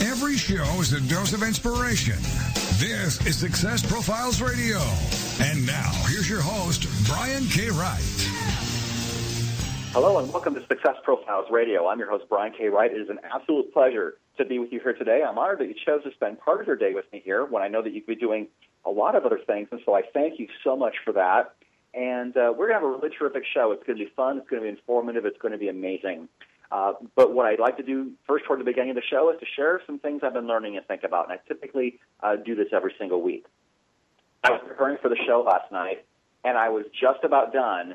Every show is a dose of inspiration. This is Success Profiles Radio. And now, here's your host, Brian K. Wright. Hello and welcome to Success Profiles Radio. I'm your host, Brian K. Wright. It is an absolute pleasure to be with you here today. I'm honored that you chose to spend part of your day with me here when I know that you could be doing a lot of other things, and so I thank you so much for that. And uh, we're going to have a really terrific show. It's going to be fun. It's going to be informative. It's going to be amazing. Uh, but what I'd like to do first toward the beginning of the show is to share some things I've been learning and think about. And I typically uh, do this every single week. I was preparing for the show last night, and I was just about done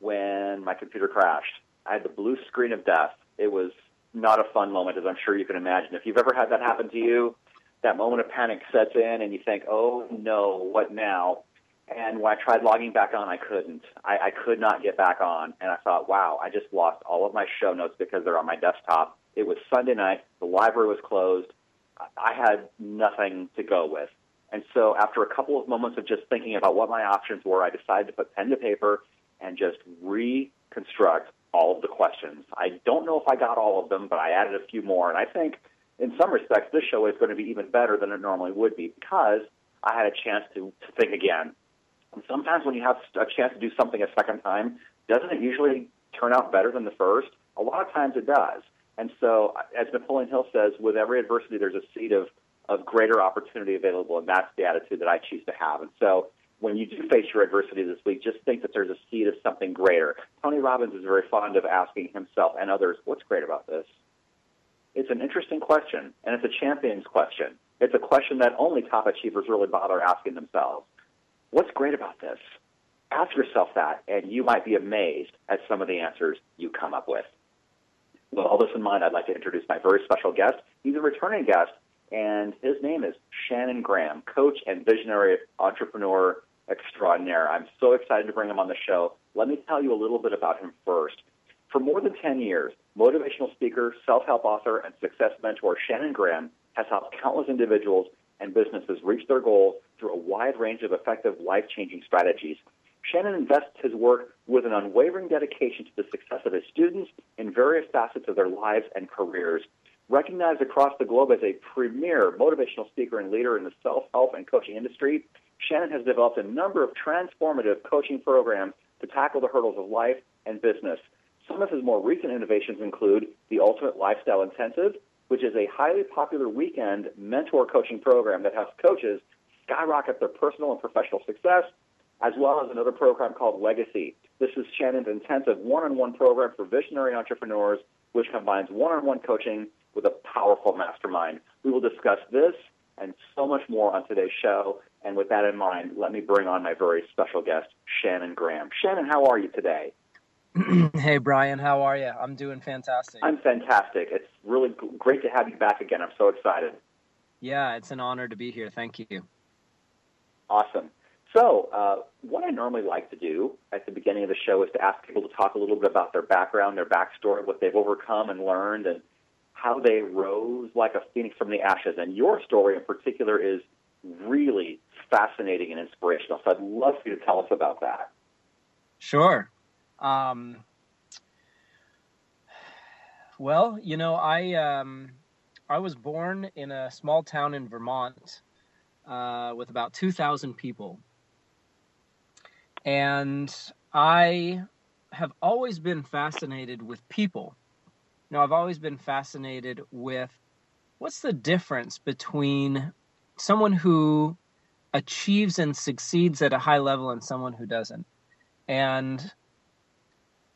when my computer crashed. I had the blue screen of death. It was not a fun moment, as I'm sure you can imagine. If you've ever had that happen to you, that moment of panic sets in, and you think, "Oh no, what now?" And when I tried logging back on, I couldn't. I, I could not get back on. And I thought, wow, I just lost all of my show notes because they're on my desktop. It was Sunday night. The library was closed. I had nothing to go with. And so after a couple of moments of just thinking about what my options were, I decided to put pen to paper and just reconstruct all of the questions. I don't know if I got all of them, but I added a few more. And I think in some respects, this show is going to be even better than it normally would be because I had a chance to, to think again sometimes when you have a chance to do something a second time, doesn't it usually turn out better than the first? A lot of times it does. And so, as Napoleon Hill says, with every adversity, there's a seed of, of greater opportunity available, and that's the attitude that I choose to have. And so, when you do face your adversity this week, just think that there's a seed of something greater. Tony Robbins is very fond of asking himself and others, what's great about this? It's an interesting question, and it's a champion's question. It's a question that only top achievers really bother asking themselves. What's great about this? Ask yourself that, and you might be amazed at some of the answers you come up with. With all this in mind, I'd like to introduce my very special guest. He's a returning guest, and his name is Shannon Graham, coach and visionary entrepreneur extraordinaire. I'm so excited to bring him on the show. Let me tell you a little bit about him first. For more than 10 years, motivational speaker, self help author, and success mentor Shannon Graham has helped countless individuals and businesses reach their goals through a wide range of effective life changing strategies. Shannon invests his work with an unwavering dedication to the success of his students in various facets of their lives and careers. Recognized across the globe as a premier motivational speaker and leader in the self help and coaching industry, Shannon has developed a number of transformative coaching programs to tackle the hurdles of life and business. Some of his more recent innovations include the Ultimate Lifestyle Intensive, which is a highly popular weekend mentor coaching program that helps coaches skyrocket their personal and professional success, as well as another program called Legacy. This is Shannon's intensive one on one program for visionary entrepreneurs, which combines one on one coaching with a powerful mastermind. We will discuss this and so much more on today's show. And with that in mind, let me bring on my very special guest, Shannon Graham. Shannon, how are you today? hey, Brian, how are you? I'm doing fantastic. I'm fantastic. It's really great to have you back again. I'm so excited. Yeah, it's an honor to be here. Thank you. Awesome. So, uh, what I normally like to do at the beginning of the show is to ask people to talk a little bit about their background, their backstory, what they've overcome and learned, and how they rose like a phoenix from the ashes. And your story in particular is really fascinating and inspirational. So, I'd love for you to tell us about that. Sure. Um, well, you know, I um, I was born in a small town in Vermont uh, with about two thousand people, and I have always been fascinated with people. You know, I've always been fascinated with what's the difference between someone who achieves and succeeds at a high level and someone who doesn't. And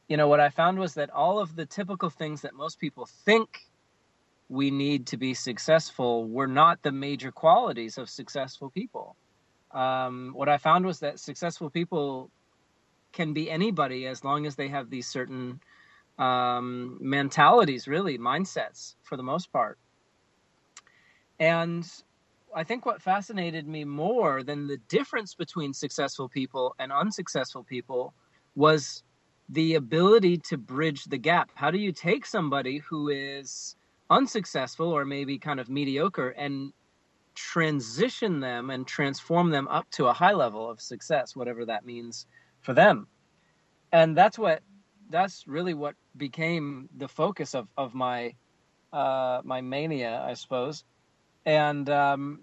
you know, what I found was that all of the typical things that most people think we need to be successful were not the major qualities of successful people. Um, what I found was that successful people can be anybody as long as they have these certain um, mentalities, really, mindsets for the most part. And I think what fascinated me more than the difference between successful people and unsuccessful people was the ability to bridge the gap. How do you take somebody who is unsuccessful or maybe kind of mediocre and transition them and transform them up to a high level of success, whatever that means for them? And that's what that's really what became the focus of, of my uh, my mania, I suppose. And um,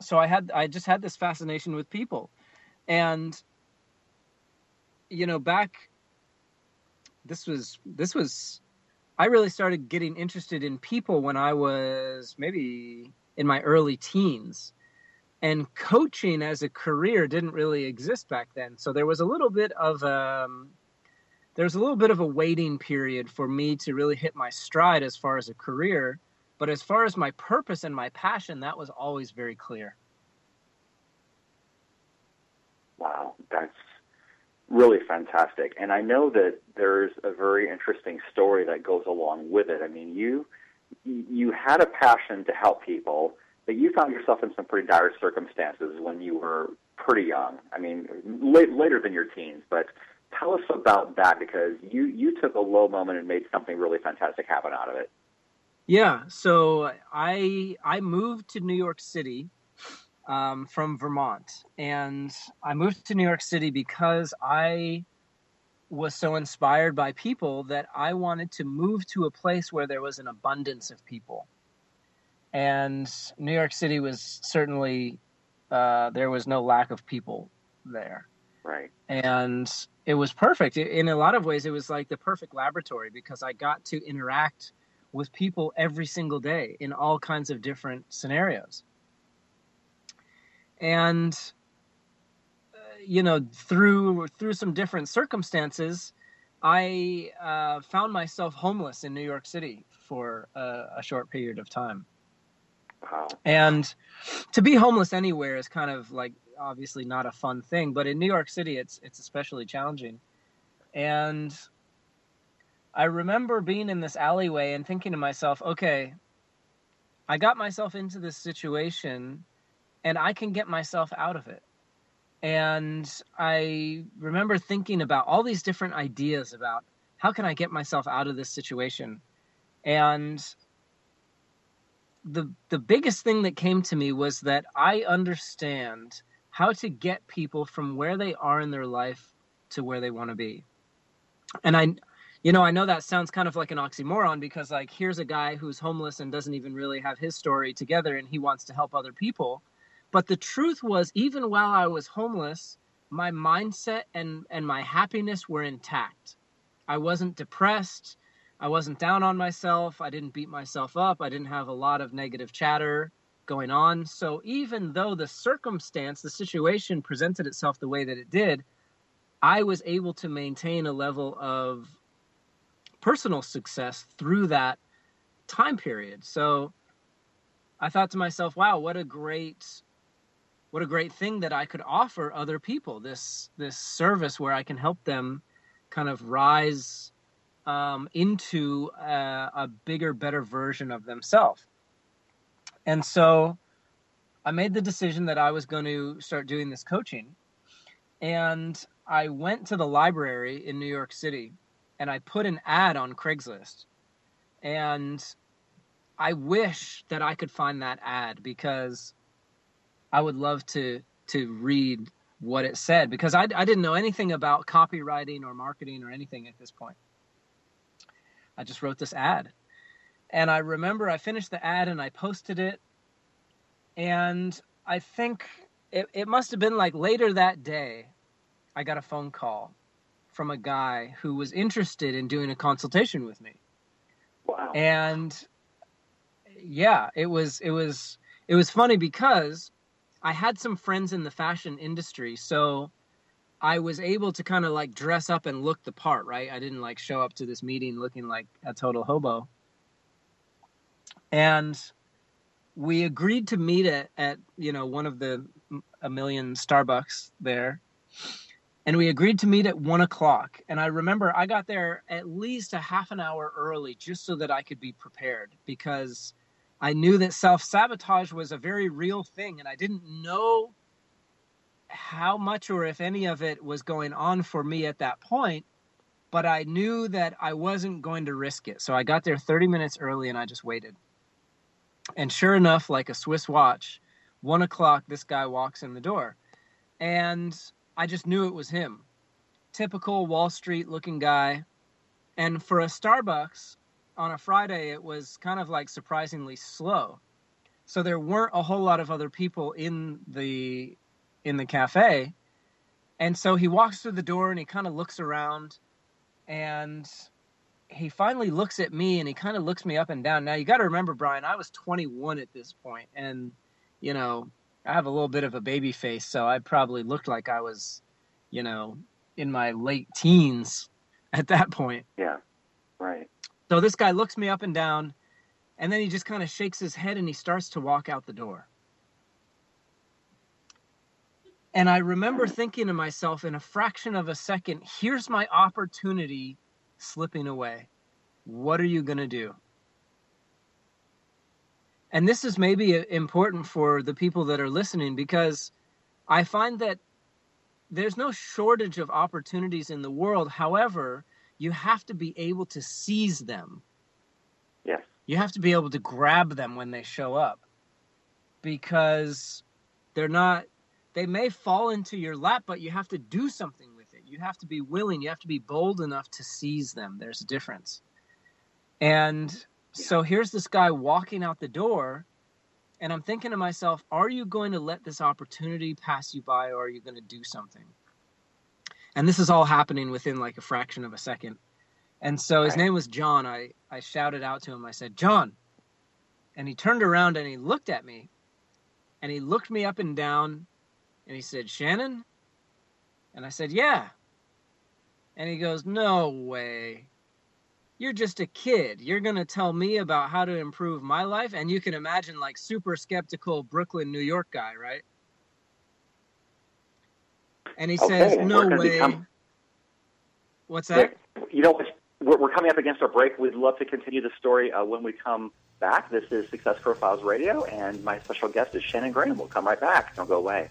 so I had I just had this fascination with people, and you know back this was this was I really started getting interested in people when I was maybe in my early teens. And coaching as a career didn't really exist back then. So there was a little bit of um, there was a little bit of a waiting period for me to really hit my stride as far as a career. But as far as my purpose and my passion, that was always very clear. Wow, that's really fantastic. And I know that there's a very interesting story that goes along with it. I mean, you you had a passion to help people, but you found yourself in some pretty dire circumstances when you were pretty young. I mean, late, later than your teens, but tell us about that because you you took a low moment and made something really fantastic happen out of it. Yeah, so I I moved to New York City um, from Vermont. And I moved to New York City because I was so inspired by people that I wanted to move to a place where there was an abundance of people. And New York City was certainly, uh, there was no lack of people there. Right. And it was perfect. In a lot of ways, it was like the perfect laboratory because I got to interact with people every single day in all kinds of different scenarios and uh, you know through through some different circumstances i uh, found myself homeless in new york city for a, a short period of time wow. and to be homeless anywhere is kind of like obviously not a fun thing but in new york city it's it's especially challenging and i remember being in this alleyway and thinking to myself okay i got myself into this situation and I can get myself out of it. And I remember thinking about all these different ideas about how can I get myself out of this situation. And the the biggest thing that came to me was that I understand how to get people from where they are in their life to where they want to be. And I you know, I know that sounds kind of like an oxymoron because like here's a guy who's homeless and doesn't even really have his story together and he wants to help other people. But the truth was, even while I was homeless, my mindset and, and my happiness were intact. I wasn't depressed. I wasn't down on myself. I didn't beat myself up. I didn't have a lot of negative chatter going on. So even though the circumstance, the situation presented itself the way that it did, I was able to maintain a level of personal success through that time period. So I thought to myself, wow, what a great what a great thing that I could offer other people this this service where I can help them kind of rise um, into a, a bigger, better version of themselves. And so I made the decision that I was going to start doing this coaching. And I went to the library in New York City and I put an ad on Craigslist. And I wish that I could find that ad because I would love to to read what it said because I, I didn't know anything about copywriting or marketing or anything at this point. I just wrote this ad. And I remember I finished the ad and I posted it. And I think it, it must have been like later that day, I got a phone call from a guy who was interested in doing a consultation with me. Wow. And yeah, it was it was it was funny because I had some friends in the fashion industry, so I was able to kind of like dress up and look the part, right? I didn't like show up to this meeting looking like a total hobo. And we agreed to meet at, at you know one of the a million Starbucks there, and we agreed to meet at one o'clock. And I remember I got there at least a half an hour early just so that I could be prepared because I knew that self sabotage was a very real thing, and I didn't know how much or if any of it was going on for me at that point. But I knew that I wasn't going to risk it. So I got there 30 minutes early and I just waited. And sure enough, like a Swiss watch, one o'clock, this guy walks in the door. And I just knew it was him. Typical Wall Street looking guy. And for a Starbucks on a Friday, it was kind of like surprisingly slow. So there weren't a whole lot of other people in the in the cafe. And so he walks through the door and he kind of looks around and he finally looks at me and he kind of looks me up and down. Now you got to remember, Brian, I was 21 at this point, and you know I have a little bit of a baby face, so I probably looked like I was, you know, in my late teens at that point. Yeah, right. So this guy looks me up and down, and then he just kind of shakes his head and he starts to walk out the door. And I remember thinking to myself in a fraction of a second, here's my opportunity slipping away. What are you going to do? And this is maybe uh, important for the people that are listening because I find that there's no shortage of opportunities in the world. However, you have to be able to seize them. Yes. You have to be able to grab them when they show up because they're not, they may fall into your lap, but you have to do something with it. You have to be willing, you have to be bold enough to seize them. There's a difference. And so here's this guy walking out the door, and I'm thinking to myself, are you going to let this opportunity pass you by or are you going to do something? And this is all happening within like a fraction of a second. And so his right. name was John. I, I shouted out to him, I said, John. And he turned around and he looked at me and he looked me up and down and he said, Shannon? And I said, Yeah. And he goes, No way. You're just a kid. You're going to tell me about how to improve my life. And you can imagine, like, super skeptical Brooklyn, New York guy, right? And he okay, says, "No way." Become... What's that? You know, we're coming up against our break. We'd love to continue the story uh, when we come back. This is Success Profiles Radio, and my special guest is Shannon Graham. We'll come right back. Don't go away.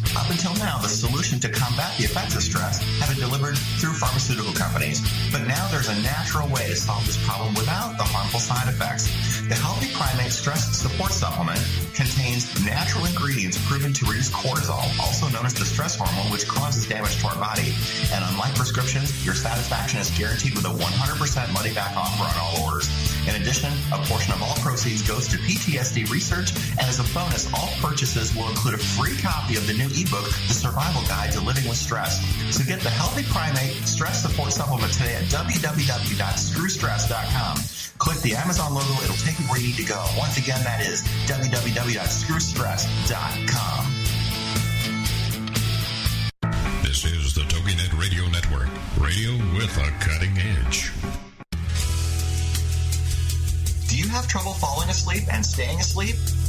Up until now, the solution to combat the effects of stress have been delivered through pharmaceutical companies. But now there's a natural way to solve this problem without the harmful side effects. The Healthy Primate Stress Support Supplement contains natural ingredients proven to reduce cortisol, also known as the stress hormone, which causes damage to our body. And unlike prescriptions, your satisfaction is guaranteed with a 100% money back offer on all orders. In addition, a portion of all proceeds goes to PTSD research, and as a bonus, all purchases will include a free copy of the new ebook, The Survival Guide to Living with Stress. So get the Healthy Primate Stress Support Supplement today at www.screwstress.com. Click the Amazon logo, it'll take where you need to go. Once again, that is www.screwstress.com. This is the TogiNet Radio Network, radio with a cutting edge. Do you have trouble falling asleep and staying asleep?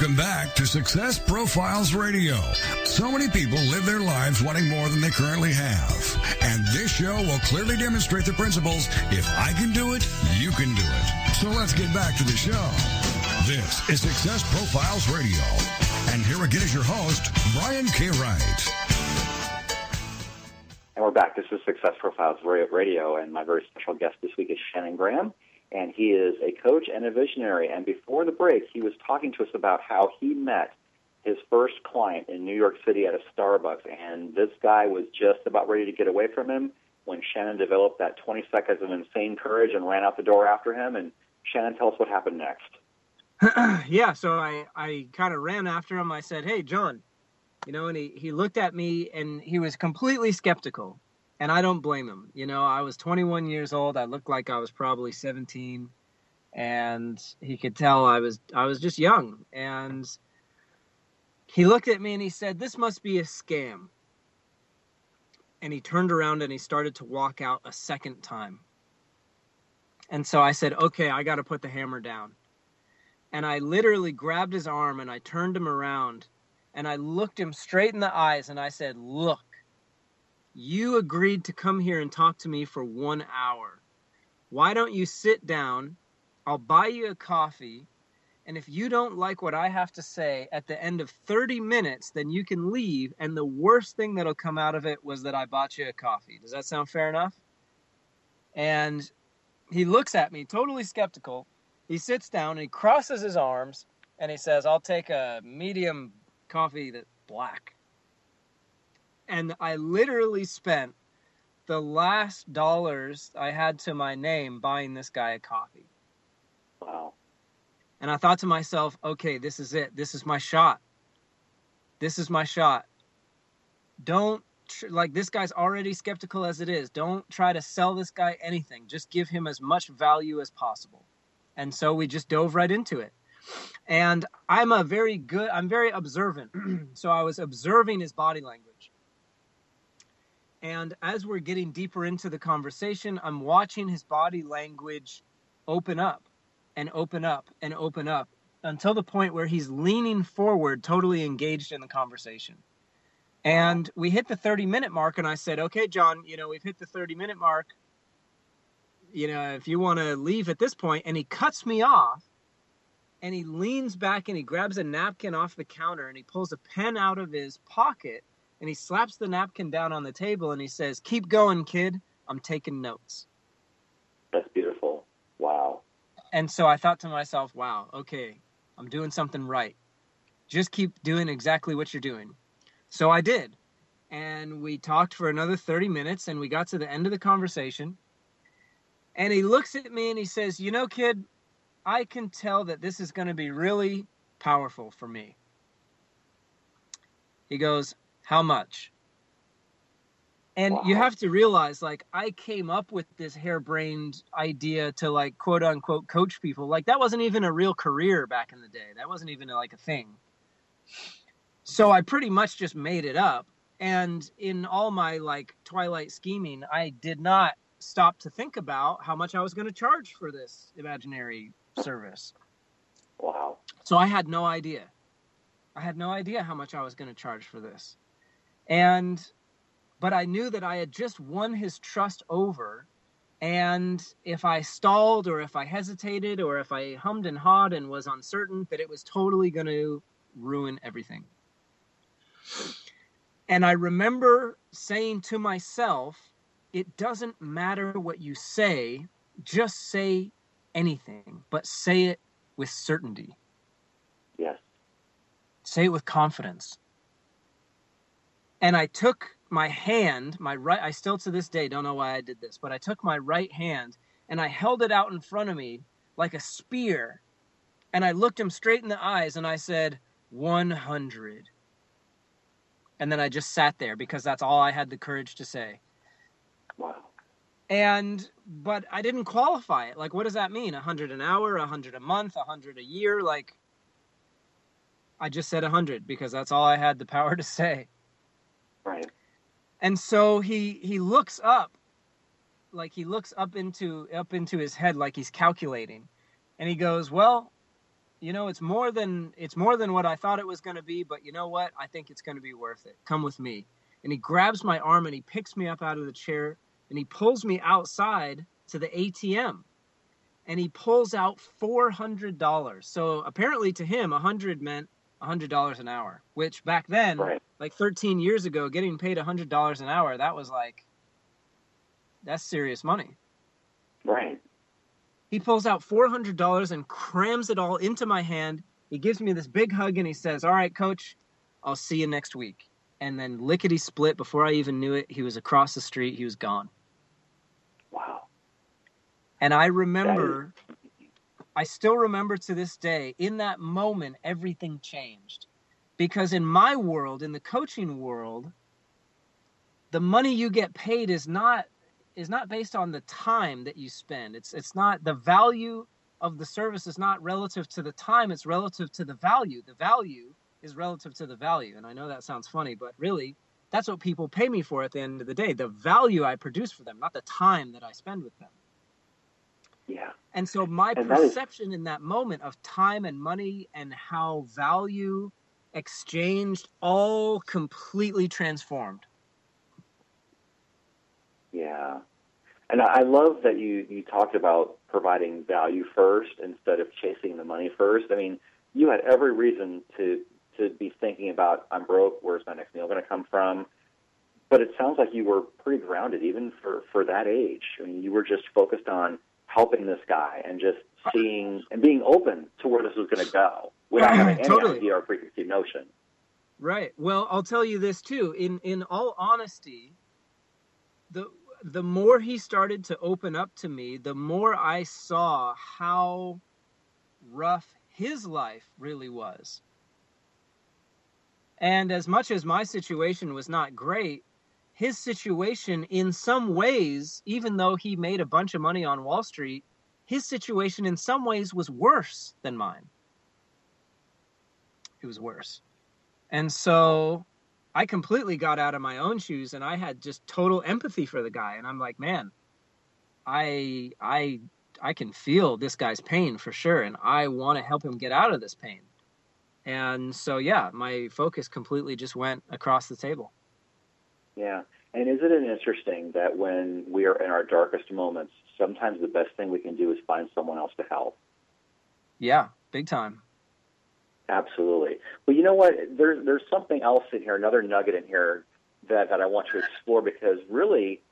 Welcome back to Success Profiles Radio. So many people live their lives wanting more than they currently have. And this show will clearly demonstrate the principles if I can do it, you can do it. So let's get back to the show. This is Success Profiles Radio. And here again is your host, Brian K. Wright. And we're back. This is Success Profiles Radio, and my very special guest this week is Shannon Graham and he is a coach and a visionary. And before the break, he was talking to us about how he met his first client in New York City at a Starbucks, and this guy was just about ready to get away from him when Shannon developed that 20 seconds of insane courage and ran out the door after him. And Shannon, tell us what happened next. yeah, so I, I kind of ran after him. I said, Hey, John, you know, and he, he looked at me and he was completely skeptical and I don't blame him. You know, I was 21 years old. I looked like I was probably 17, and he could tell I was I was just young. And he looked at me and he said, "This must be a scam." And he turned around and he started to walk out a second time. And so I said, "Okay, I got to put the hammer down." And I literally grabbed his arm and I turned him around and I looked him straight in the eyes and I said, "Look, you agreed to come here and talk to me for one hour. Why don't you sit down? I'll buy you a coffee. And if you don't like what I have to say at the end of 30 minutes, then you can leave. And the worst thing that'll come out of it was that I bought you a coffee. Does that sound fair enough? And he looks at me, totally skeptical. He sits down and he crosses his arms and he says, I'll take a medium coffee that's black and I literally spent the last dollars I had to my name buying this guy a coffee. Wow. And I thought to myself, okay, this is it. This is my shot. This is my shot. Don't like this guy's already skeptical as it is. Don't try to sell this guy anything. Just give him as much value as possible. And so we just dove right into it. And I'm a very good, I'm very observant. so I was observing his body language. And as we're getting deeper into the conversation, I'm watching his body language open up and open up and open up until the point where he's leaning forward, totally engaged in the conversation. And we hit the 30 minute mark, and I said, Okay, John, you know, we've hit the 30 minute mark. You know, if you want to leave at this point, and he cuts me off and he leans back and he grabs a napkin off the counter and he pulls a pen out of his pocket and he slaps the napkin down on the table and he says, Keep going, kid. I'm taking notes. That's beautiful. Wow. And so I thought to myself, wow, okay, I'm doing something right. Just keep doing exactly what you're doing. So I did. And we talked for another 30 minutes and we got to the end of the conversation. And he looks at me and he says, You know, kid, I can tell that this is going to be really powerful for me. He goes, how much? And wow. you have to realize, like, I came up with this harebrained idea to, like, quote unquote, coach people. Like, that wasn't even a real career back in the day. That wasn't even like a thing. So I pretty much just made it up. And in all my, like, twilight scheming, I did not stop to think about how much I was going to charge for this imaginary service. Wow. So I had no idea. I had no idea how much I was going to charge for this. And but I knew that I had just won his trust over. And if I stalled or if I hesitated or if I hummed and hawed and was uncertain, that it was totally going to ruin everything. And I remember saying to myself, it doesn't matter what you say, just say anything, but say it with certainty. Yes. Say it with confidence and I took my hand, my right, I still to this day don't know why I did this, but I took my right hand and I held it out in front of me like a spear. And I looked him straight in the eyes and I said, 100. And then I just sat there because that's all I had the courage to say. Wow. And, but I didn't qualify it. Like, what does that mean? 100 an hour, 100 a month, 100 a year? Like, I just said 100 because that's all I had the power to say. Right. And so he he looks up, like he looks up into up into his head, like he's calculating, and he goes, "Well, you know, it's more than it's more than what I thought it was going to be, but you know what? I think it's going to be worth it. Come with me." And he grabs my arm and he picks me up out of the chair and he pulls me outside to the ATM. And he pulls out $400. So apparently to him, 100 meant $100 an hour, which back then, Right. Like 13 years ago, getting paid $100 an hour, that was like that's serious money. Right. He pulls out $400 and crams it all into my hand. He gives me this big hug and he says, All right, coach, I'll see you next week. And then lickety split, before I even knew it, he was across the street. He was gone. Wow. And I remember, I still remember to this day, in that moment, everything changed. Because in my world, in the coaching world, the money you get paid is not is not based on the time that you spend. It's it's not the value of the service is not relative to the time, it's relative to the value. The value is relative to the value. And I know that sounds funny, but really that's what people pay me for at the end of the day. The value I produce for them, not the time that I spend with them. Yeah. And so my And that is- perception in that moment of time and money and how value exchanged all completely transformed. Yeah. And I love that you, you talked about providing value first instead of chasing the money first. I mean, you had every reason to to be thinking about I'm broke, where's my next meal going to come from? But it sounds like you were pretty grounded even for for that age. I mean, you were just focused on helping this guy and just seeing and being open to where this was going to go without having any Totally. idea or preconceived notion. Right. Well, I'll tell you this too. In in all honesty, the the more he started to open up to me, the more I saw how rough his life really was. And as much as my situation was not great, his situation in some ways, even though he made a bunch of money on Wall Street, his situation in some ways was worse than mine. It was worse. And so I completely got out of my own shoes and I had just total empathy for the guy and I'm like, man, I I I can feel this guy's pain for sure and I want to help him get out of this pain. And so yeah, my focus completely just went across the table. Yeah. And isn't it interesting that when we are in our darkest moments, sometimes the best thing we can do is find someone else to help? Yeah, big time. Absolutely. Well, you know what? There's there's something else in here, another nugget in here that, that I want to explore because really,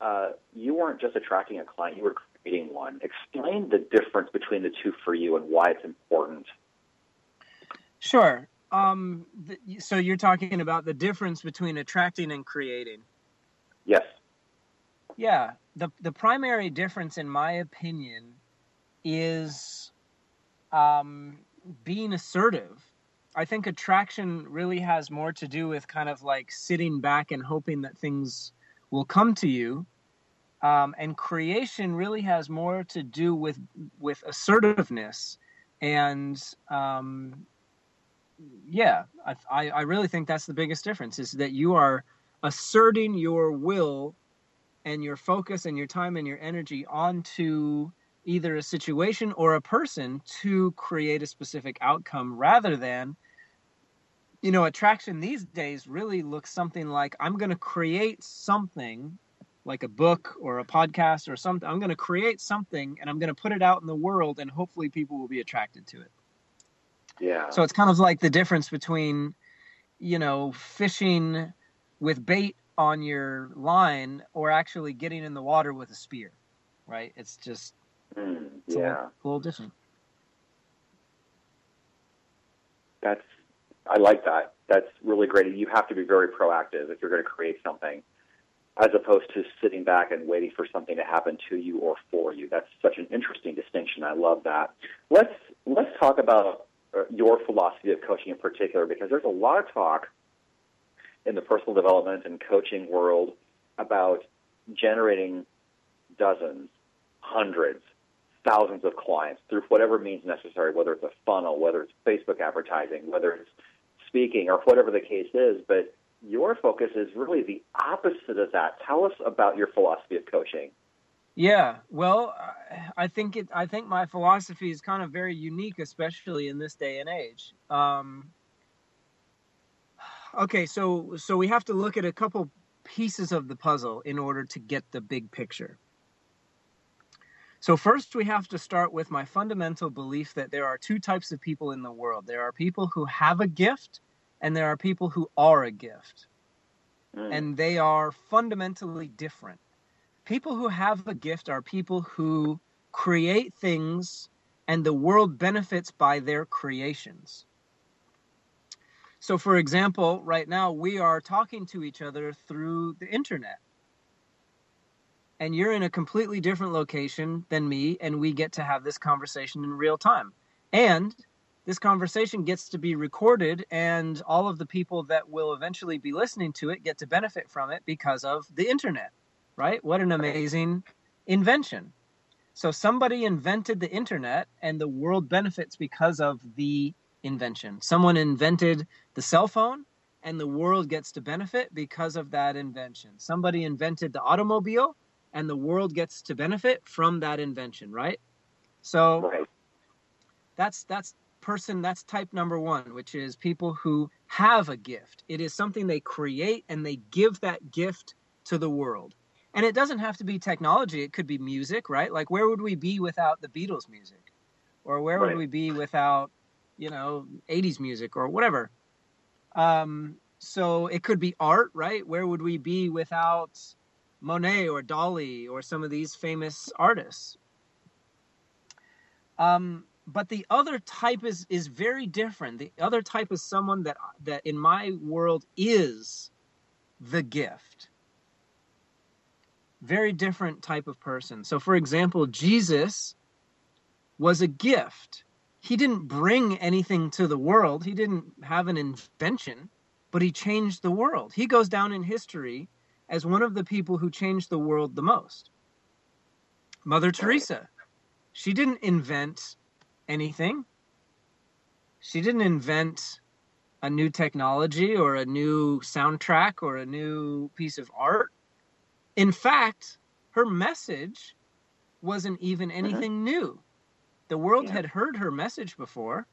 uh, you weren't just attracting a client; you were creating one. Explain the difference between the two for you and why it's important. Sure. Um th- so you're talking about the difference between attracting and creating. Yes. Yeah, the the primary difference, in my opinion, is um, being assertive. I think attraction really has more to do with kind of like sitting back and hoping that things will come to you, um, and creation really has more to do with with assertiveness and um, yeah, I, I I really think that's the biggest difference is that you are asserting your will and your focus and your time and your energy onto either a situation or a person to create a specific outcome rather than you know attraction these days really looks something like i'm going to create something like a book or a podcast or something i'm going to create something and i'm going to put it out in the world and hopefully people will be attracted to it Yeah. so it's kind of like the difference between, you know, fishing with bait on your line or actually getting in the water with a spear, right? It's just Mm, it's a, yeah. little, a little different. That's I like that. That's really great. You have to be very proactive if you're going to create something, as opposed to sitting back and waiting for something to happen to you or for you. That's such an interesting distinction. I love that. Let's let's talk about uh, your philosophy of coaching in particular, because there's a lot of talk in the personal development and coaching world about generating dozens, hundreds, thousands of clients through whatever means necessary, whether it's a funnel, whether it's Facebook advertising, whether it's speaking, or whatever the case is. But your focus is really the opposite of that. Tell us about your philosophy of coaching. Yeah, well, I think it. I think my philosophy is kind of very unique, especially in this day and age. Um, okay, so so we have to look at a couple pieces of the puzzle in order to get the big picture. So first, we have to start with my fundamental belief that there are two types of people in the world. There are people who have a gift, and there are people who are a gift, mm. and they are fundamentally different people who have a gift are people who create things and the world benefits by their creations. So, for example, right now we are talking to each other through the internet. And you're in a completely different location than me, and we get to have this conversation in real time. And this conversation gets to be recorded, and all of the people that will eventually be listening to it get to benefit from it because of the internet right? What an amazing invention. So somebody invented the internet and the world benefits because of the invention. Someone invented the cell phone and the world gets to benefit because of that invention. Somebody invented the automobile and the world gets to benefit from that invention, right? So right. that's that's person that's type number 1, which is people who have a gift. It is something they create and they give that gift to the world and it doesn't have to be technology it could be music right like where would we be without the beatles music or where right. would we be without you know 80s music or whatever um, so it could be art right where would we be without monet or dali or some of these famous artists um, but the other type is is very different the other type is someone that that in my world is the gift very different type of person. So, for example, Jesus was a gift. He didn't bring anything to the world, he didn't have an invention, but he changed the world. He goes down in history as one of the people who changed the world the most. Mother Teresa, she didn't invent anything. She didn't invent a new technology or a new soundtrack or a new piece of art in fact, her message wasn't even mm-hmm. anything mm-hmm. new. The world yeah. had heard her message before.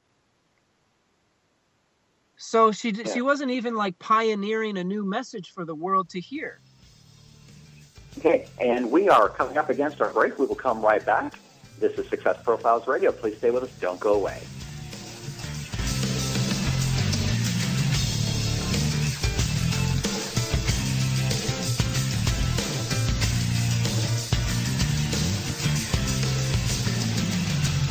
So she yeah. she wasn't even like pioneering a new message for the world to hear. Okay, and we are coming up against our break. We will come right back. This is Success Profiles Radio. Please stay with us. Don't go away.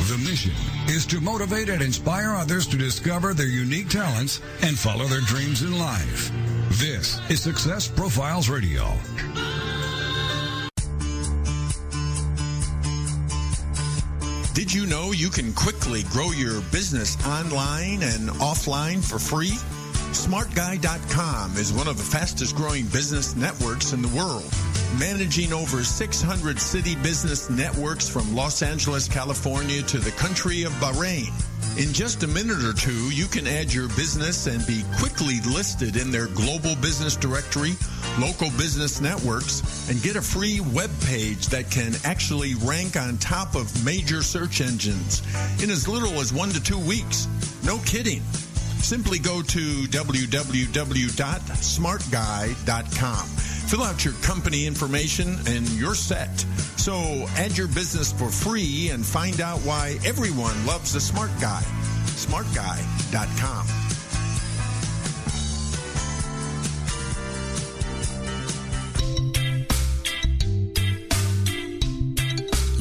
The mission is to motivate and inspire others to discover their unique talents and follow their dreams in life. This is Success Profiles Radio. Did you know you can quickly grow your business online and offline for free? SmartGuy.com is one of the fastest growing business networks in the world managing over 600 city business networks from Los Angeles, California to the country of Bahrain. In just a minute or two, you can add your business and be quickly listed in their global business directory, local business networks, and get a free web page that can actually rank on top of major search engines in as little as one to two weeks. No kidding. Simply go to www.smartguy.com Fill out your company information and you're set. So add your business for free and find out why everyone loves the smart guy. SmartGuy.com.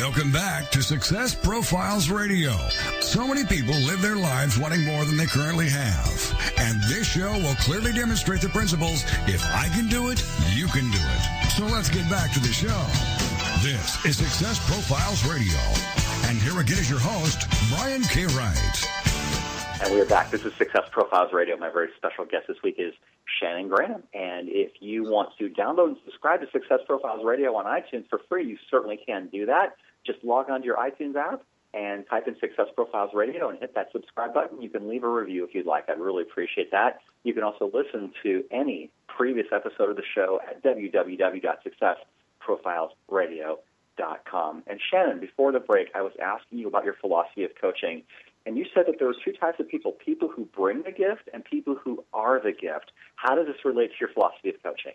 Welcome back to Success Profiles Radio. So many people live their lives wanting more than they currently have. And this show will clearly demonstrate the principles if I can do it, you can do it. So let's get back to the show. This is Success Profiles Radio. And here again is your host, Brian K. Wright. And we are back. This is Success Profiles Radio. My very special guest this week is Shannon Graham. And if you want to download and subscribe to Success Profiles Radio on iTunes for free, you certainly can do that. Just log on to your iTunes app and type in Success Profiles Radio and hit that subscribe button. You can leave a review if you'd like. I'd really appreciate that. You can also listen to any previous episode of the show at www.successprofilesradio.com. And Shannon, before the break, I was asking you about your philosophy of coaching. And you said that there were two types of people people who bring the gift and people who are the gift. How does this relate to your philosophy of coaching?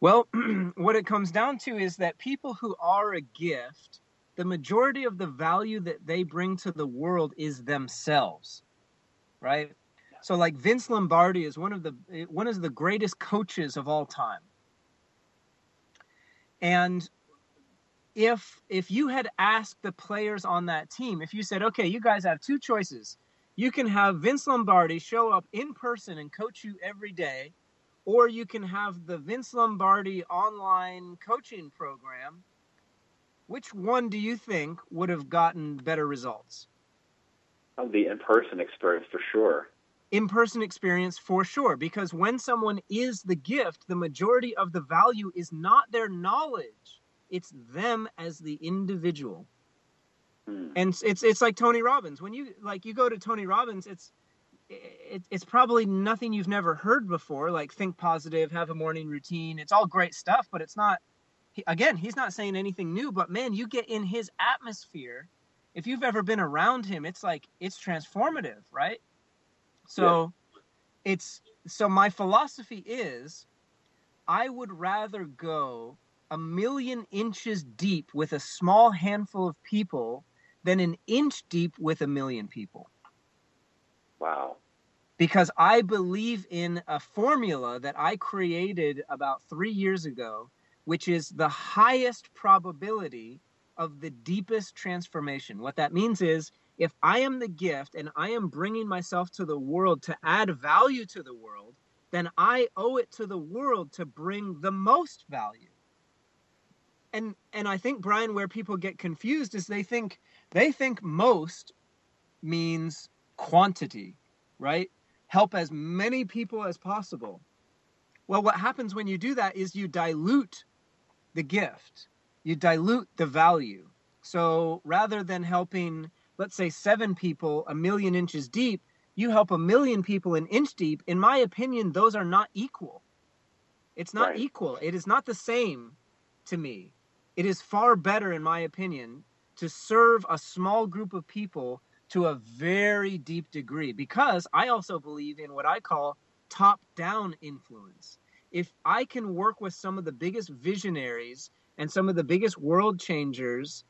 Well, what it comes down to is that people who are a gift, the majority of the value that they bring to the world is themselves, right? So, like Vince Lombardi is one of the one of the greatest coaches of all time, and if if you had asked the players on that team, if you said, okay, you guys have two choices, you can have Vince Lombardi show up in person and coach you every day, or you can have the Vince Lombardi online coaching program. Which one do you think would have gotten better results? Oh, the in-person experience for sure. In-person experience for sure, because when someone is the gift, the majority of the value is not their knowledge it's them as the individual. Hmm. And it's it's like Tony Robbins. When you like you go to Tony Robbins, it's it, it's probably nothing you've never heard before. Like think positive, have a morning routine. It's all great stuff, but it's not. He, again, he's not saying anything new. But man, you get in his atmosphere. If you've ever been around him, it's like it's transformative, right? So, yeah. it's so my philosophy is, I would rather go a million inches deep with a small handful of people than an inch deep with a million people. Wow. Because I believe in a formula that I created about three years ago, which is the highest probability of the deepest transformation. What that means is if I am the gift and I am bringing myself to the world to add value to the world, then I owe it to the world to bring the most value and and I think Brian, where people get confused is they think they think most means quantity, right? Help as many people as possible. Well, what happens when you do that is you dilute the gift, you dilute the value. So rather than helping, let's say, seven people a million inches deep, you help a million people an inch deep. In my opinion, those are not equal. It's not right. equal. It is not the same to me. It is far better, in my opinion, to serve a small group of people to a very deep degree because I also believe in what I call top down influence. If I can work with some of the biggest visionaries and some of the biggest world changers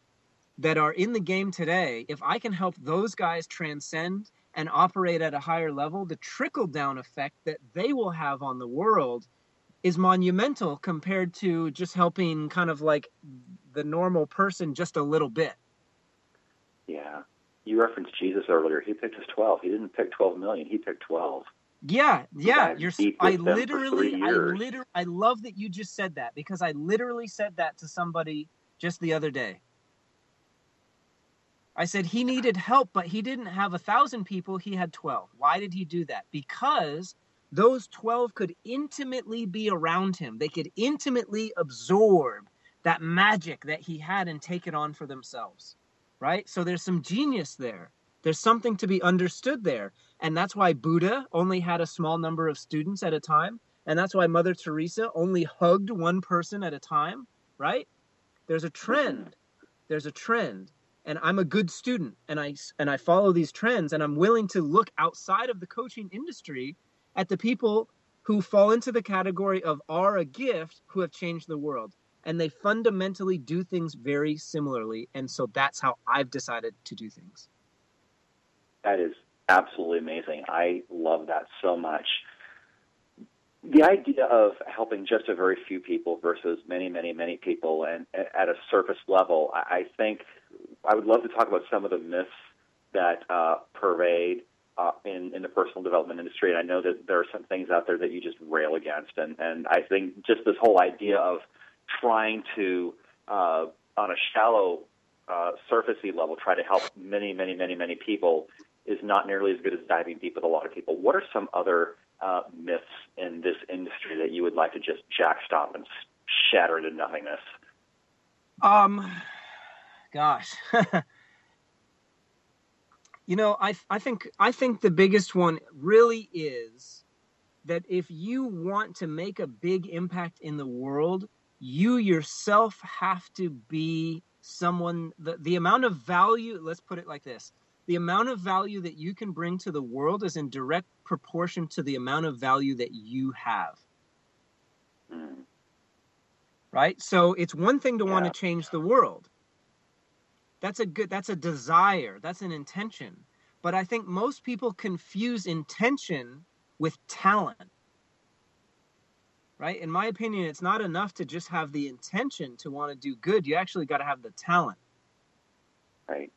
that are in the game today, if I can help those guys transcend and operate at a higher level, the trickle down effect that they will have on the world is monumental compared to just helping kind of like the normal person just a little bit. Yeah. You referenced Jesus earlier. He picked his 12. He didn't pick 12 million. He picked 12. Yeah, yeah. You're I literally I literally I love that you just said that because I literally said that to somebody just the other day. I said he needed help, but he didn't have a thousand people. He had 12. Why did he do that? Because those 12 could intimately be around him. They could intimately absorb that magic that he had and take it on for themselves. Right? So there's some genius there. There's something to be understood there. And that's why Buddha only had a small number of students at a time. And that's why Mother Teresa only hugged one person at a time. Right? There's a trend. Mm-hmm. There's a trend and I'm a good student and I and I follow these trends and I'm willing to look outside of the coaching industry at the people who fall into the category of are a gift who have changed the world. And they fundamentally do things very similarly. And so that's how I've decided to do things. That is absolutely amazing. I love that so much. the idea of helping just a very few people versus many, many, many people, and at a surface level, I think I would love to talk about some of the myths that uh, pervade uh, in in the personal development industry. And I know that there are some things out there that you just rail against, and and I think just this whole idea of trying to uh, on a shallow uh, surfacey level try to help many, many, many, many people is not nearly as good as diving deep with a lot of people. What are some other uh, myths in this industry that you would like to just jackstop and shatter into nothingness? Um, gosh. you know, I I think I think the biggest one really is that if you want to make a big impact in the world, you yourself have to be someone the, the amount of value let's put it like this the amount of value that you can bring to the world is in direct proportion to the amount of value that you have mm. right so it's one thing to yeah. want to change the world that's a good that's a desire that's an intention but i think most people confuse intention with talent right? In my opinion, it's not enough to just have the intention to want to do good. You actually got to have the talent. Right.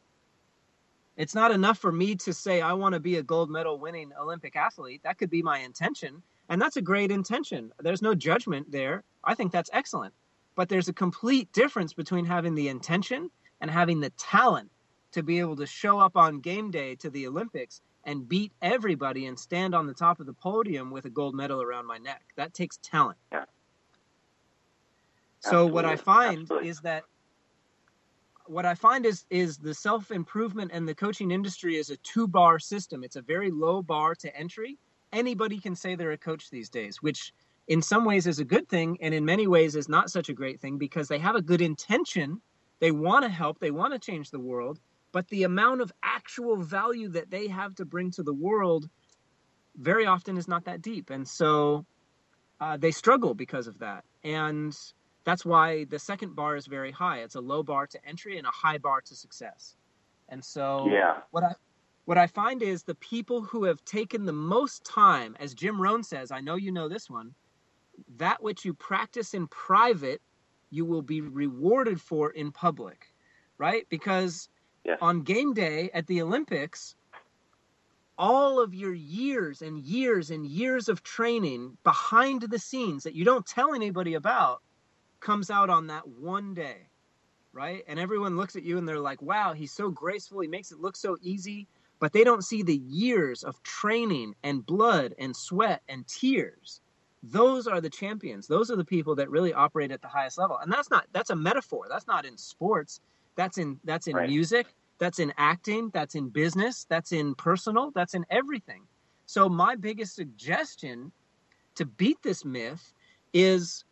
It's not enough for me to say I want to be a gold medal winning Olympic athlete. That could be my intention, and that's a great intention. There's no judgment there. I think that's excellent. But there's a complete difference between having the intention and having the talent to be able to show up on game day to the Olympics and beat everybody and stand on the top of the podium with a gold medal around my neck. That takes talent. Yeah. So what I find Absolutely. is that what I find is is the self improvement and the coaching industry is a two bar system. It's a very low bar to entry. Anybody can say they're a coach these days, which in some ways is a good thing, and in many ways is not such a great thing because they have a good intention. They want to help. They want to change the world, but the amount of actual value that they have to bring to the world very often is not that deep and so uh, they struggle because of that and that's why the second bar is very high it's a low bar to entry and a high bar to success and so yeah. what i what i find is the people who have taken the most time as jim rohn says i know you know this one that which you practice in private you will be rewarded for in public right because yeah. on game day at the Olympics, all of your years and years and years of training behind the scenes that you don't tell anybody about comes out on that one day, right? And everyone looks at you and they're like, wow, he's so graceful. He makes it look so easy. But they don't see the years of training and blood and sweat and tears. Those are the champions. Those are the people that really operate at the highest level. And that's not, that's a metaphor. That's not in sports. That's in that's in right. music, that's in acting, that's in business, that's in personal, that's in everything. So my biggest suggestion to beat this myth is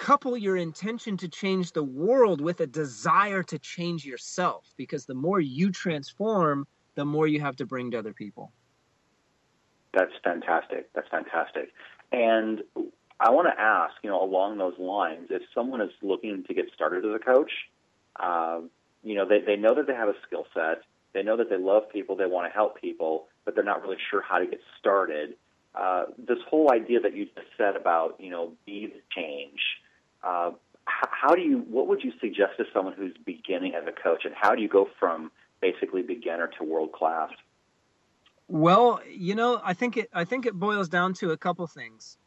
couple your intention to change the world with a desire to change yourself because the more you transform, the more you have to bring to other people. That's fantastic. That's fantastic. And I want to ask, you know, along those lines, if someone is looking to get started as a coach, uh, you know, they, they know that they have a skill set. They know that they love people. They want to help people, but they're not really sure how to get started. Uh, this whole idea that you just said about, you know, be the change. Uh, how, how do you? What would you suggest to someone who's beginning as a coach, and how do you go from basically beginner to world class? Well, you know, I think it. I think it boils down to a couple things.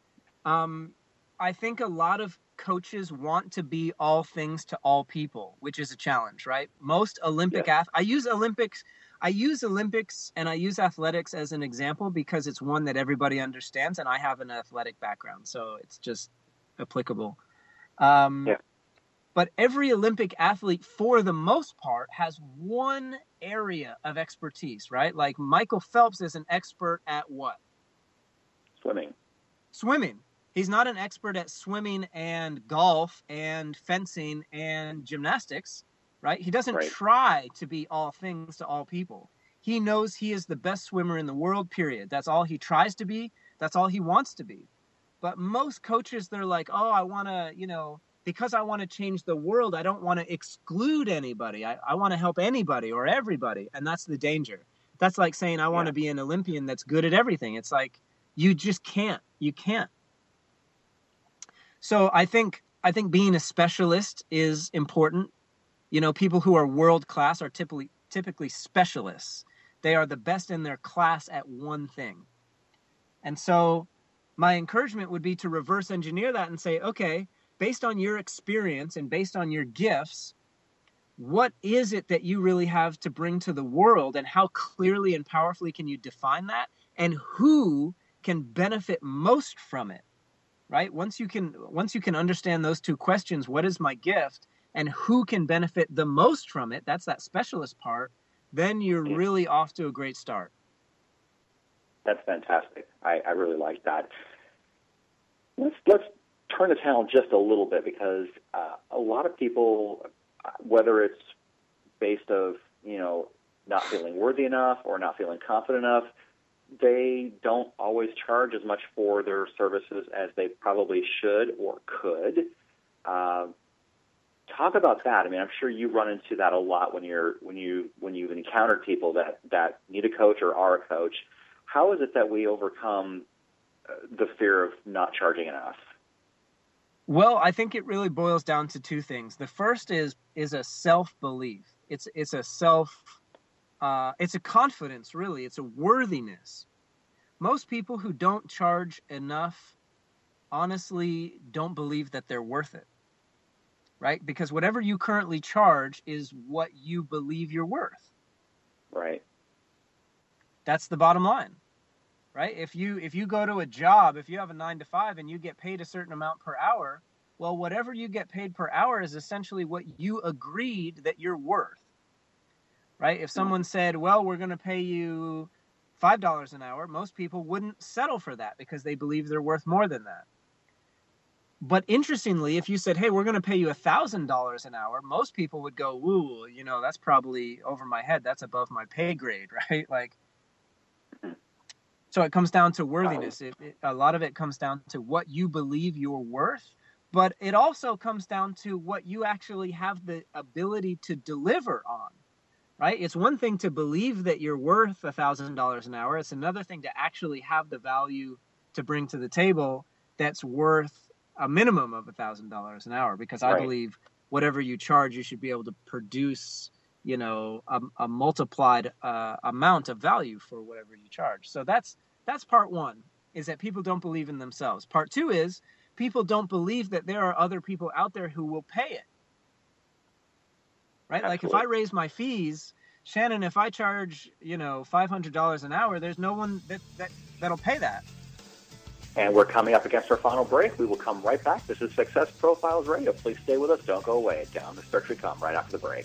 Um, I think a lot of coaches want to be all things to all people, which is a challenge, right? Most Olympic yeah. ath- I use Olympics I use Olympics and I use athletics as an example because it's one that everybody understands and I have an athletic background, so it's just applicable. Um, yeah. But every Olympic athlete, for the most part, has one area of expertise, right? Like Michael Phelps is an expert at what? Swimming. Swimming he's not an expert at swimming and golf and fencing and gymnastics, right? He doesn't right. try to be all things to all people. He knows he is the best swimmer in the world, period. That's all he tries to be. That's all he wants to be. But most coaches, they're like, oh, I want to, you know, because I want to change the world, I don't want to exclude anybody. I, I want to help anybody or everybody. And that's the danger. That's like saying, I want yeah. to be an Olympian that's good at everything. It's like, you just can't. You can't So I think I think being a specialist is important. You know, people who are world class are typically typically specialists. They are the best in their class at one thing. And so my encouragement would be to reverse engineer that and say, okay, based on your experience and based on your gifts, what is it that you really have to bring to the world and how clearly and powerfully can you define that? And who can benefit most from it right? Once you can once you can understand those two questions what is my gift and who can benefit the most from it that's that specialist part then you're really off to a great start that's fantastic i, I really like that let's let's turn the tail just a little bit because uh, a lot of people whether it's based of you know not feeling worthy enough or not feeling confident enough, they don't always charge as much for their services as they probably should or could. Uh, talk about that. I mean, I'm sure you run into that a lot when you're when you when you've encountered people that that need a coach or are a coach. How is it that we overcome uh, the fear of not charging enough? Well, I think it really boils down to two things. The first is is a self belief. It's it's a self uh, it's a confidence really. It's a worthiness. Most people who don't charge enough honestly don't believe that they're worth it. Right? Because whatever you currently charge is what you believe you're worth. Right. That's the bottom line right? If you if you go to a job if you have a 9 to 5 and you get paid a certain amount per hour well whatever you get paid per hour is essentially what you agreed that you're worth right? If hmm. someone said well we're going to pay you $5 an hour most people wouldn't settle for that because they believe they're worth more than that. But interestingly if you said hey we're going to pay you a $1000 an hour most people would go ooh you know that's probably over my head. That's above my pay grade right? Like so it comes down to worthiness. It, it, a lot of it comes down to what you believe you're worth, but it also comes down to what you actually have the ability to deliver on. Right? It's one thing to believe that you're worth a thousand dollars an hour. It's another thing to actually have the value to bring to the table that's worth a minimum of a thousand dollars an hour. Because I right. believe whatever you charge, you should be able to produce you know a, a multiplied uh, amount of value for whatever you charge so that's that's part one is that people don't believe in themselves part two is people don't believe that there are other people out there who will pay it right Absolutely. like if i raise my fees shannon if i charge you know $500 an hour there's no one that, that that'll pay that and we're coming up against our final break. We will come right back. This is Success Profiles Radio. Please stay with us. Don't go away. Down the stretch we come right after the break.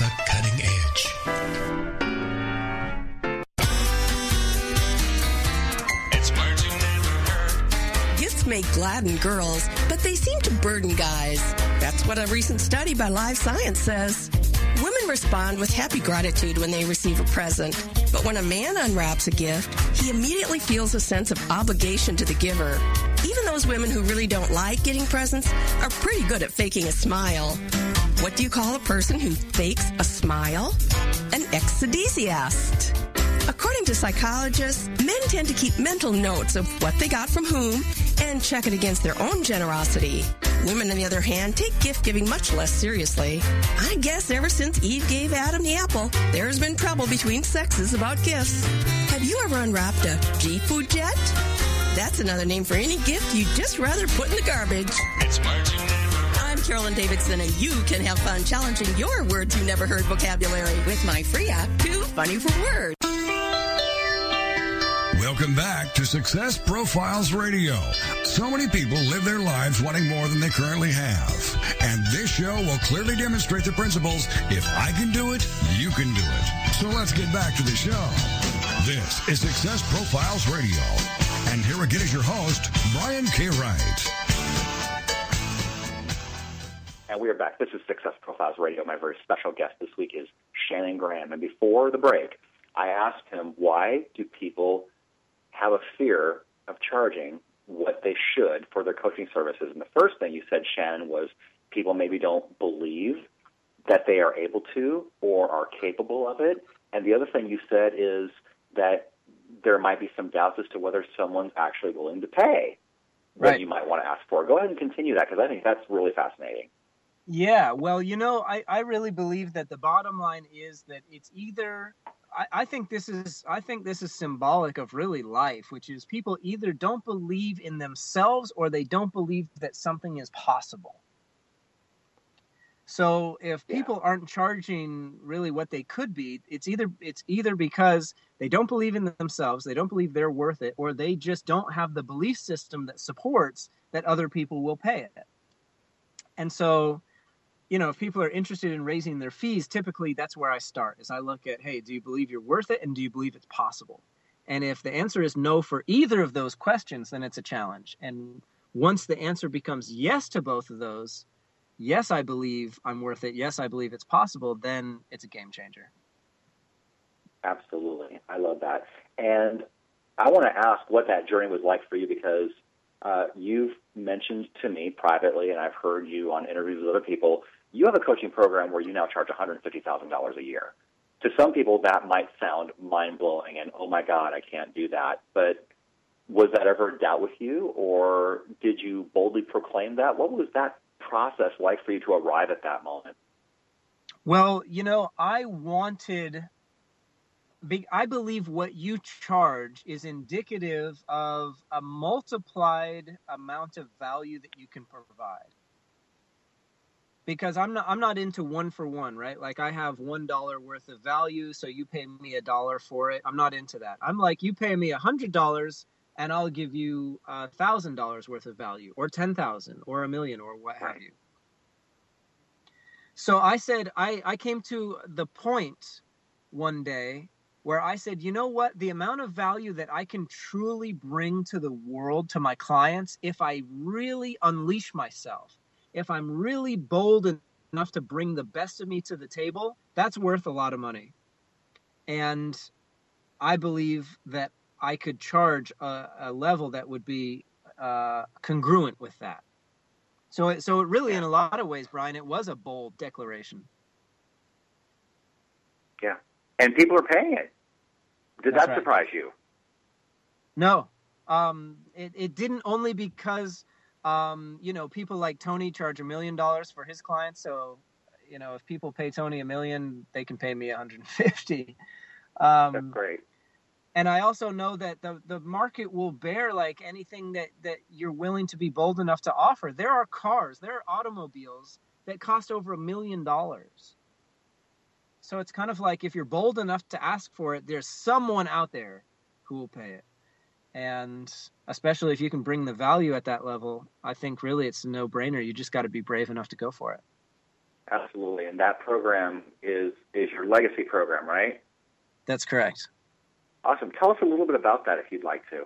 radio with a cutting edge. may gladden girls, but they seem to burden guys. That's what a recent study by Live Science says. Women respond with happy gratitude when they receive a present, but when a man unwraps a gift, he immediately feels a sense of obligation to the giver. Even those women who really don't like getting presents are pretty good at faking a smile. What do you call a person who fakes a smile? An exedesiast. According to psychologists, men tend to keep mental notes of what they got from whom and check it against their own generosity. Women, on the other hand, take gift giving much less seriously. I guess ever since Eve gave Adam the apple, there's been trouble between sexes about gifts. Have you ever unwrapped a G Food jet? That's another name for any gift you'd just rather put in the garbage. It's Martin. Carolyn Davidson, and you can have fun challenging your words you never heard vocabulary with my free app, Too Funny for Words. Welcome back to Success Profiles Radio. So many people live their lives wanting more than they currently have. And this show will clearly demonstrate the principles if I can do it, you can do it. So let's get back to the show. This is Success Profiles Radio. And here again is your host, Brian K. Wright. We are back. This is Success Profiles Radio. My very special guest this week is Shannon Graham. And before the break, I asked him why do people have a fear of charging what they should for their coaching services. And the first thing you said, Shannon, was people maybe don't believe that they are able to or are capable of it. And the other thing you said is that there might be some doubts as to whether someone's actually willing to pay what Right. you might want to ask for. Go ahead and continue that because I think that's really fascinating. Yeah, well, you know, I, I really believe that the bottom line is that it's either I, I think this is I think this is symbolic of really life, which is people either don't believe in themselves or they don't believe that something is possible. So if Yeah. people aren't charging really what they could be, it's either it's either because they don't believe in themselves, they don't believe they're worth it, or they just don't have the belief system that supports that other people will pay it. And so, you know, if people are interested in raising their fees, typically that's where I start. Is I look at, hey, do you believe you're worth it, and do you believe it's possible? And if the answer is no for either of those questions, then it's a challenge. And once the answer becomes yes to both of those, yes, I believe I'm worth it. Yes, I believe it's possible. Then it's a game changer. Absolutely. I love that. And I want to ask what that journey was like for you because uh, you've mentioned to me privately, and I've heard you on interviews with other people, you have a coaching program where you now charge $150,000 a year. To some people, that might sound mind blowing and, oh my God, I can't do that. But was that ever a doubt with you, or did you boldly proclaim that? What was that process like for you to arrive at that moment? Well, you know, I wanted. I believe what you charge is indicative of a multiplied amount of value that you can provide. Because I'm not, I'm not into one for one, right? Like I have one dollar worth of value, so you pay me a dollar for it. I'm not into that. I'm like, you pay me a hundred dollars, and I'll give you a thousand dollars worth of value, or ten thousand, or a million, or what have you. So I said, I, I came to the point one day where I said, you know what? The amount of value that I can truly bring to the world, to my clients, if I really unleash myself, if I'm really bold enough to bring the best of me to the table, that's worth a lot of money. And I believe that I could charge a, a level that would be uh, congruent with that. So, it, so it really, in a lot of ways, Brian, it was a bold declaration. Yeah. And people are paying it. Did That's that right. surprise you? No, um, it, it didn't only because um, you know people like Tony charge a million dollars for his clients. So you know if people pay Tony a million, they can pay me 150. That's Um, great. and I also know that the the market will bear like anything that that you're willing to be bold enough to offer. There are cars, there are automobiles that cost over a million dollars. So it's kind of like if you're bold enough to ask for it, there's someone out there who will pay it. And especially if you can bring the value at that level, I think really it's a no-brainer. You just got to be brave enough to go for it. Absolutely. And that program is is your legacy program, right? That's correct. Awesome. Tell us a little bit about that if you'd like to.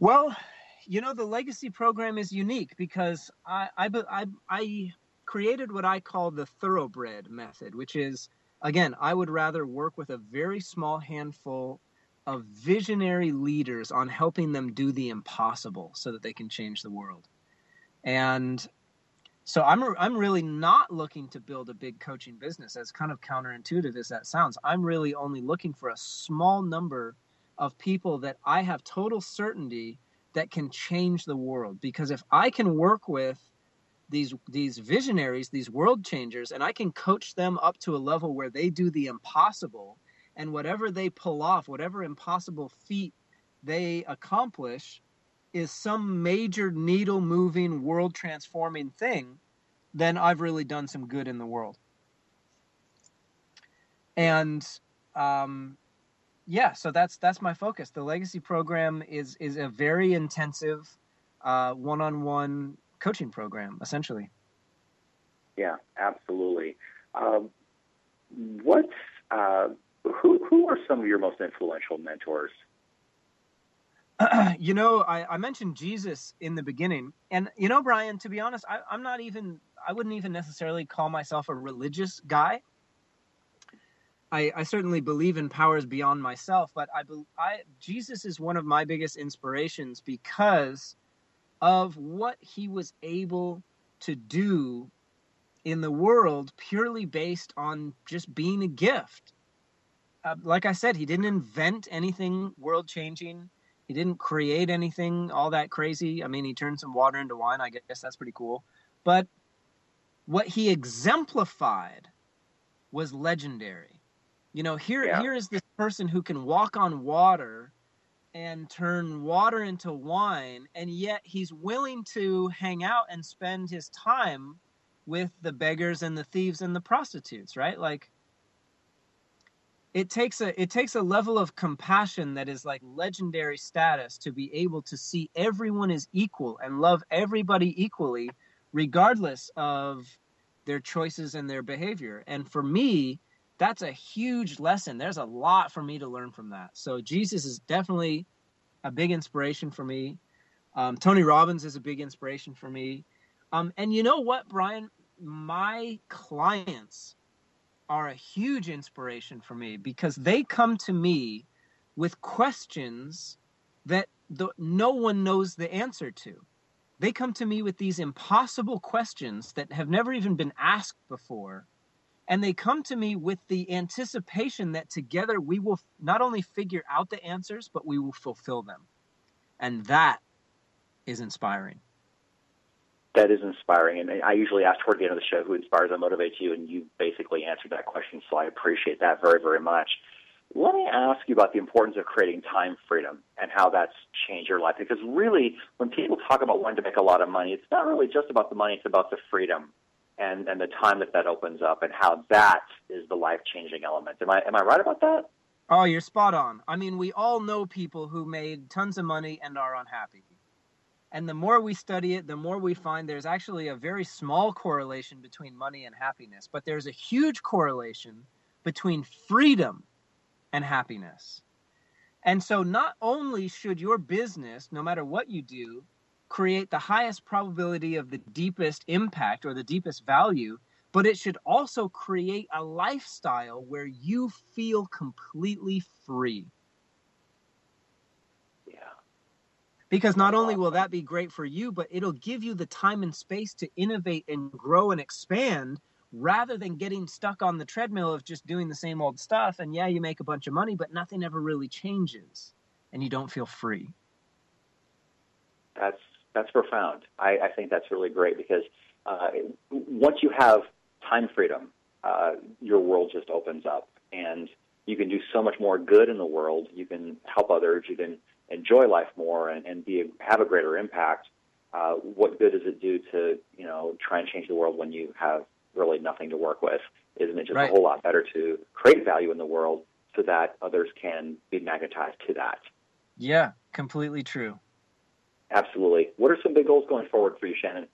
Well, you know, the legacy program is unique because I, I, I, I created what I call the thoroughbred method, which is, again, I would rather work with a very small handful of visionary leaders on helping them do the impossible so that they can change the world. And so I'm, I'm really not looking to build a big coaching business, as kind of counterintuitive as that sounds. I'm really only looking for a small number of people that I have total certainty that can change the world. Because if I can work with these these visionaries, these world changers, and I can coach them up to a level where they do the impossible, and whatever they pull off, whatever impossible feat they accomplish, is some major needle moving, world transforming thing, then I've really done some good in the world. And um, yeah, so that's that's my focus. The legacy program is is a very intensive one on one coaching program, essentially. Yeah, absolutely. Um, what uh, who who are some of your most influential mentors? you know, I, I, mentioned Jesus in the beginning, and you know, Brian. To be honest, I, I'm not even. I wouldn't even necessarily call myself a religious guy. I, I, certainly believe in powers beyond myself, but I, I Jesus is one of my biggest inspirations because of what he was able to do in the world purely based on just being a gift. Uh, like I said, he didn't invent anything world changing. He didn't create anything all that crazy. I mean, he turned some water into wine. I guess that's pretty cool. But what he exemplified was legendary. You know, here yeah. here is this person who can walk on water and turn water into wine, and yet he's willing to hang out and spend his time with the beggars and the thieves and the prostitutes, right? Like it takes a it takes a level of compassion that is like legendary status to be able to see everyone is equal and love everybody equally regardless of their choices and their behavior. And for me, that's a huge lesson. There's a lot for me to learn from that. So Jesus is definitely a big inspiration for me. Um, Tony Robbins is a big inspiration for me. Um, and you know what, Brian? My clients are a huge inspiration for me because they come to me with questions that the, no one knows the answer to. They come to me with these impossible questions that have never even been asked before. And they come to me with the anticipation that together we will not only figure out the answers, but we will fulfill them. And that is inspiring that is inspiring. And I usually ask toward the end of the show who inspires and motivates you, and you basically answered that question. So I appreciate that very, very much. Let me ask you about the importance of creating time freedom and how that's changed your life. Because really, when people talk about wanting to make a lot of money, it's not really just about the money, it's about the freedom and, and the time that that opens up and how that is the life changing element. Am I, am I right about that? Oh, you're spot on. I mean, we all know people who made tons of money and are unhappy. And the more we study it, the more we find there's actually a very small correlation between money and happiness, but there's a huge correlation between freedom and happiness. And so, not only should your business, no matter what you do, create the highest probability of the deepest impact or the deepest value, but it should also create a lifestyle where you feel completely free. Because not only will that be great for you but it'll give you the time and space to innovate and grow and expand rather than getting stuck on the treadmill of just doing the same old stuff and yeah you make a bunch of money but nothing ever really changes and you don't feel free. That's that's profound. I, I think that's really great because uh, once you have time freedom uh, your world just opens up and you can do so much more good in the world. You can help others. You can enjoy life more and, and be have a greater impact, uh, what good does it do to you know try and change the world when you have really nothing to work with? Isn't it just right. a whole lot better to create value in the world so that others can be magnetized to that? Yeah, completely true. Absolutely. What are some big goals going forward for you, Shannon?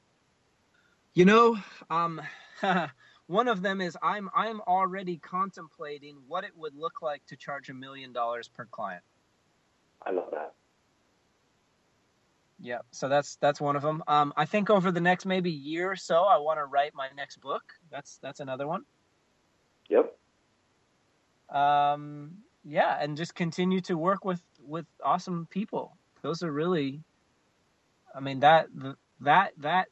You know, um, one of them is I'm I'm already contemplating what it would look like to charge a million dollars per client. I love that. Yeah, so that's that's one of them. Um, I think over the next maybe year or so, I want to write my next book. That's that's another one. Yep. Um, yeah, and just continue to work with with awesome people. Those are really, I mean that that that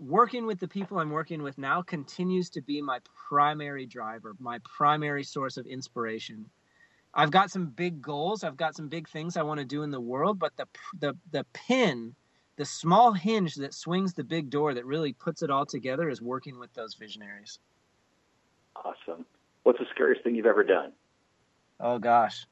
working with the people I'm working with now continues to be my primary driver, my primary source of inspiration I've got some big goals. I've got some big things I want to do in the world, but the the the pin, the small hinge that swings the big door that really puts it all together is working with those visionaries. Awesome. What's the scariest thing you've ever done? Oh gosh.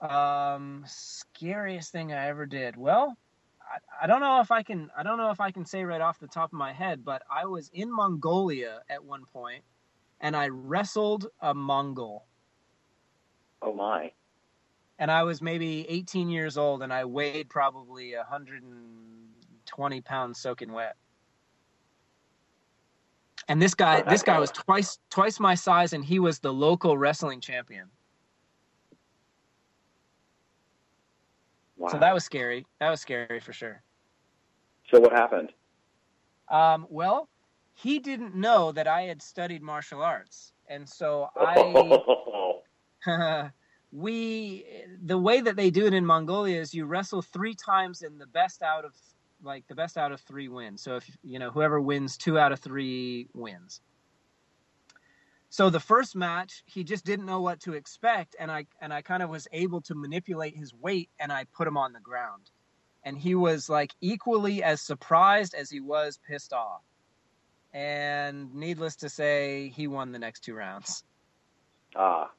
Um, scariest thing I ever did. Well, I, I don't know if I can. I don't know if I can say right off the top of my head, but I was in Mongolia at one point, and I wrestled a Mongol. Oh my! And I was maybe 18 years old, and I weighed probably 120 pounds soaking wet. And this guy, this guy was twice twice my size, and he was the local wrestling champion. Wow. So that was scary. That was scary for sure. So what happened? Um, well, he didn't know that I had studied martial arts, and so I. we the way that they do it in Mongolia is you wrestle three times and the best out of like the best out of three wins. So if you know whoever wins two out of three wins. So the first match, he just didn't know what to expect, and I and I kind of was able to manipulate his weight, and I put him on the ground, and he was like equally as surprised as he was pissed off. And needless to say, he won the next two rounds. Ah,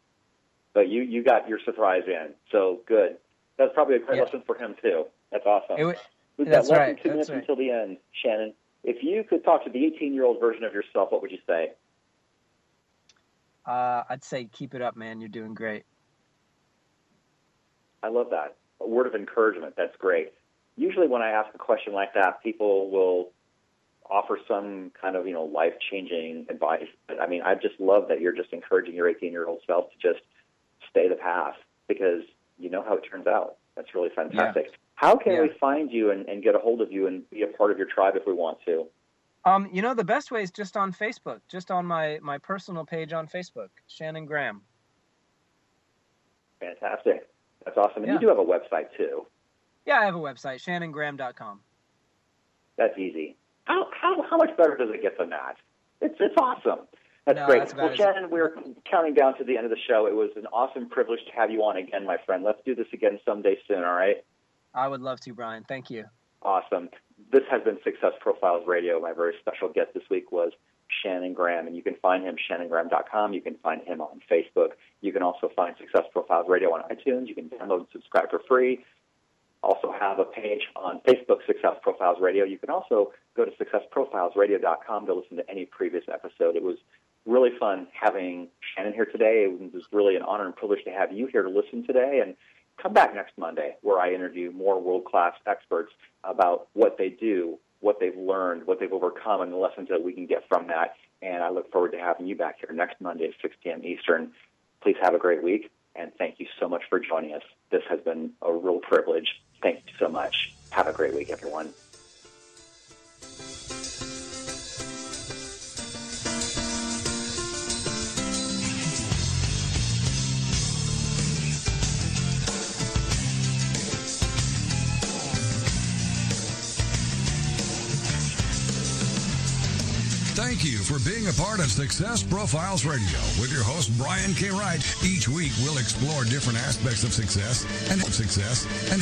but you you got your surprise in, so good. That's probably a great yeah. lesson for him too. That's awesome. It, We've That's got less right. than two minutes right. until the end, Shannon. If you could talk to the 18 year old version of yourself, what would you say? Uh, I'd say keep it up, man. You're doing great. I love that. A word of encouragement. That's great. Usually, when I ask a question like that, people will offer some kind of you know life changing advice. But I mean, I just love that you're just encouraging your 18 year old self to just stay the path because you know how it turns out. That's really fantastic. Yeah. How can Yeah. we find you and, and get a hold of you and be a part of your tribe if we want to? Um, you know, the best way is just on Facebook, just on my my personal page on Facebook, Shannon Graham. Fantastic. That's awesome. And Yeah. you do have a website too. Yeah, I have a website, shannongraham.com. That's easy. How how how much better does it get than that? It's it's awesome. That's No, great. that's well, Shannon, we're counting down to the end of the show. It was an awesome privilege to have you on again, my friend. Let's do this again someday soon. All right. I would love to, Brian. Thank you. Awesome. This has been Success Profiles Radio. My very special guest this week was Shannon Graham, and you can find him shannongraham.com. You can find him on Facebook. You can also find Success Profiles Radio on iTunes. You can download and subscribe for free. Also have a page on Facebook, Success Profiles Radio. You can also go to successprofilesradio.com to listen to any previous episode. It was really fun having Shannon here today. It was really an honor and privilege to have you here to listen today. And come back next Monday where I interview more world class experts about what they do, what they've learned, what they've overcome, and the lessons that we can get from that. And I look forward to having you back here next Monday at 6 p.m. Eastern. Please have a great week, and thank you so much for joining us. This has been a real privilege. Thank you so much. Have a great week, everyone. Thank you for being a part of Success Profiles Radio with your host Brian K. Wright. Each week we'll explore different aspects of success and success and